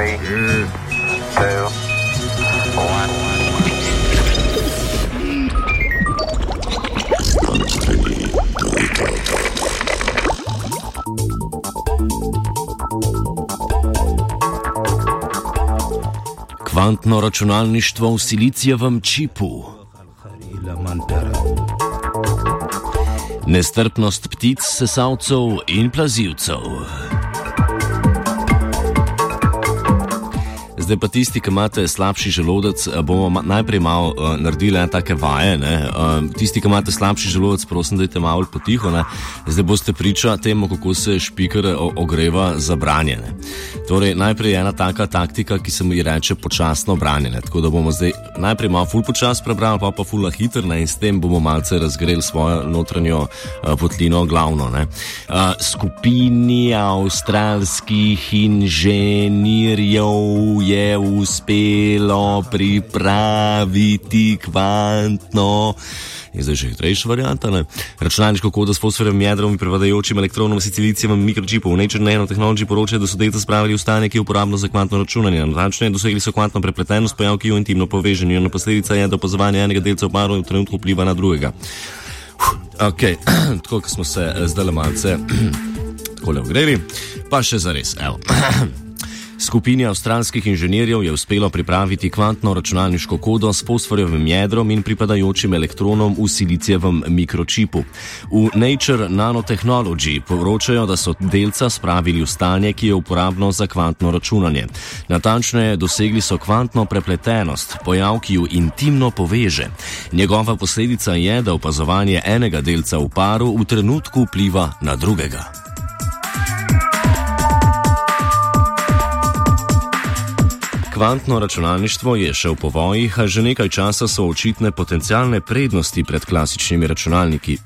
Three, two, one. Kvantno računalništvo v silicijevem čipu. Nestrpnost ptic, sesalcev in plazilcev. Zdaj pa tisti, ki imate slabši želodec, eh, bomo najprej malo uh, naredili ene take vaje. Uh, tisti, ki imate slabši želodec, prosim, da je malo potiho. Ne? Zdaj boste priča temu, kako se špiker ogreva za branjenje. Torej, najprej ena taka taktika, ki se mu ji reče počasno branjenje. Tako da bomo zdaj najprej malo ful počas prebrali, pa pa ful hitro ne? in s tem bomo malce razgreli svojo notranjo uh, potlino, glavno. ne. Uh, skupini avstralskih inženirjev je uspelo pripraviti kvantno. Je zdaj že hitrejša varianta. Računalniško kodo s fosforjem jedrom in prevadajočim elektronom sicilicijevim mikročipom. Nature Nanotechnology poroča, da so delce spravili v stanje, ki je uporabno za kvantno računanje. Natančneje, dosegli so kvantno prepletenost, pojav, ki jo intimno poveže. Njena posledica je, da opazovanje enega delca v paru v trenutku vpliva na drugega. Ok, tako kot smo se eh, zdaj le malce tako le ogreli, pa še za res. Skupini avstralskih inženirjev je uspelo pripraviti kvantno računalniško kodo s fosforjevim jedrom in pripadajočim elektronom v silicijevem mikročipu. V Nature Nanotechnology poročajo, da so delca spravili v stanje, ki je uporabno za kvantno računanje. Natančneje, dosegli so kvantno prepletenost, pojav, ki ju intimno poveže. Njegova posledica je, da opazovanje enega delca v paru v trenutku vpliva na drugega. Kvantno računalništvo je še v povojih, a že nekaj časa so očitne potencijalne prednosti pred klasičnimi računalniki.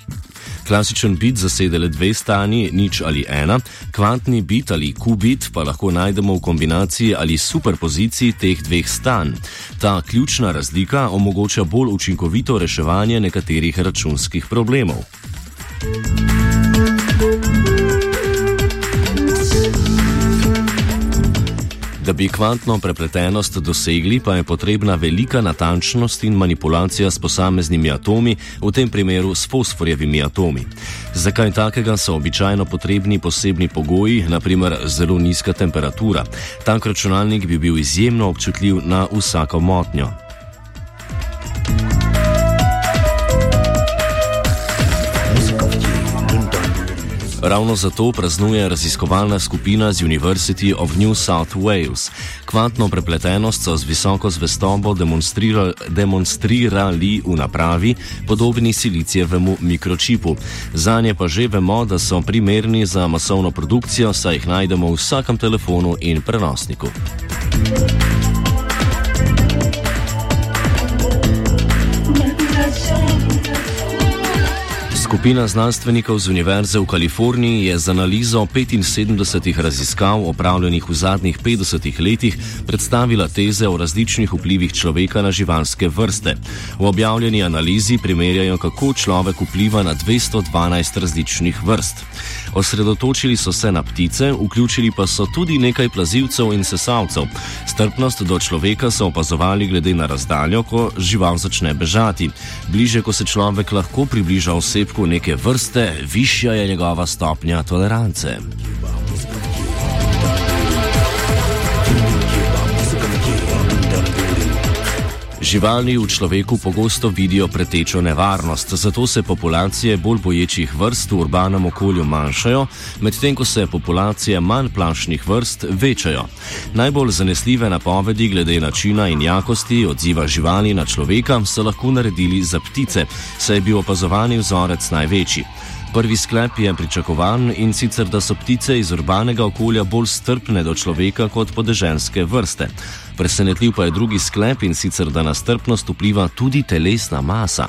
Klasičen bit zasede le dve stani, nič ali ena, kvantni bit ali kubit pa lahko najdemo v kombinaciji ali superpoziciji teh dveh stanj. Ta ključna razlika omogoča bolj učinkovito reševanje nekaterih računskih problemov. Da bi kvantno prepletenost dosegli, pa je potrebna velika natančnost in manipulacija s posameznimi atomi, v tem primeru s fosforjevimi atomi. Zakaj takega so običajno potrebni posebni pogoji, naprimer zelo nizka temperatura. Tak računalnik bi bil izjemno občutljiv na vsako motnjo. Ravno zato praznuje raziskovalna skupina z University of New South Wales. Kvantno prepletenost so z visoko zvestobo demonstrira, demonstrirali v napravi, podobni silicijevemu mikročipu. Za nje pa že vemo, da so primerni za masovno produkcijo, saj jih najdemo v vsakem telefonu in prenosniku. Skupina znanstvenikov z Univerze v Kaliforniji je z analizo 75 raziskav opravljenih v zadnjih 50 letih predstavila teze o različnih vplivih človeka na živalske vrste. V objavljeni analizi primerjajo, kako človek vpliva na 212 različnih vrst. Osredotočili so se na ptice, vključili pa so tudi nekaj plazilcev in sesalcev. Strpnost do človeka so opazovali glede na razdaljo, ko žival začne bežati. Bliže, ko se človek lahko približa osebku neke vrste, višja je njegova stopnja tolerance. Živali v človeku pogosto vidijo pretečo nevarnost, zato se populacije bolj boječih vrst v urbanem okolju manjšajo, medtem ko se populacije manj plašnih vrst večajo. Najbolj zanesljive napovedi glede načina in jakosti odziva živali na človeka so lahko naredili za ptice, saj je bil opazovani vzorec največji. Prvi sklep je pričakovan in sicer, da so ptice iz urbanega okolja bolj strpne do človeka kot podeželske vrste. Presenetljiv pa je drugi sklep in sicer, da na strpnost vpliva tudi telesna masa.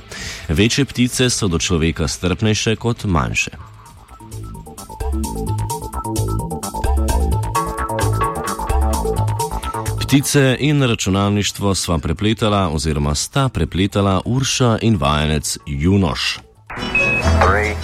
Večje ptice so do človeka strpnejše kot manjše. Ptice in računalništvo sva prepletala oziroma sta prepletala Urša in vajenec Junoš. Three,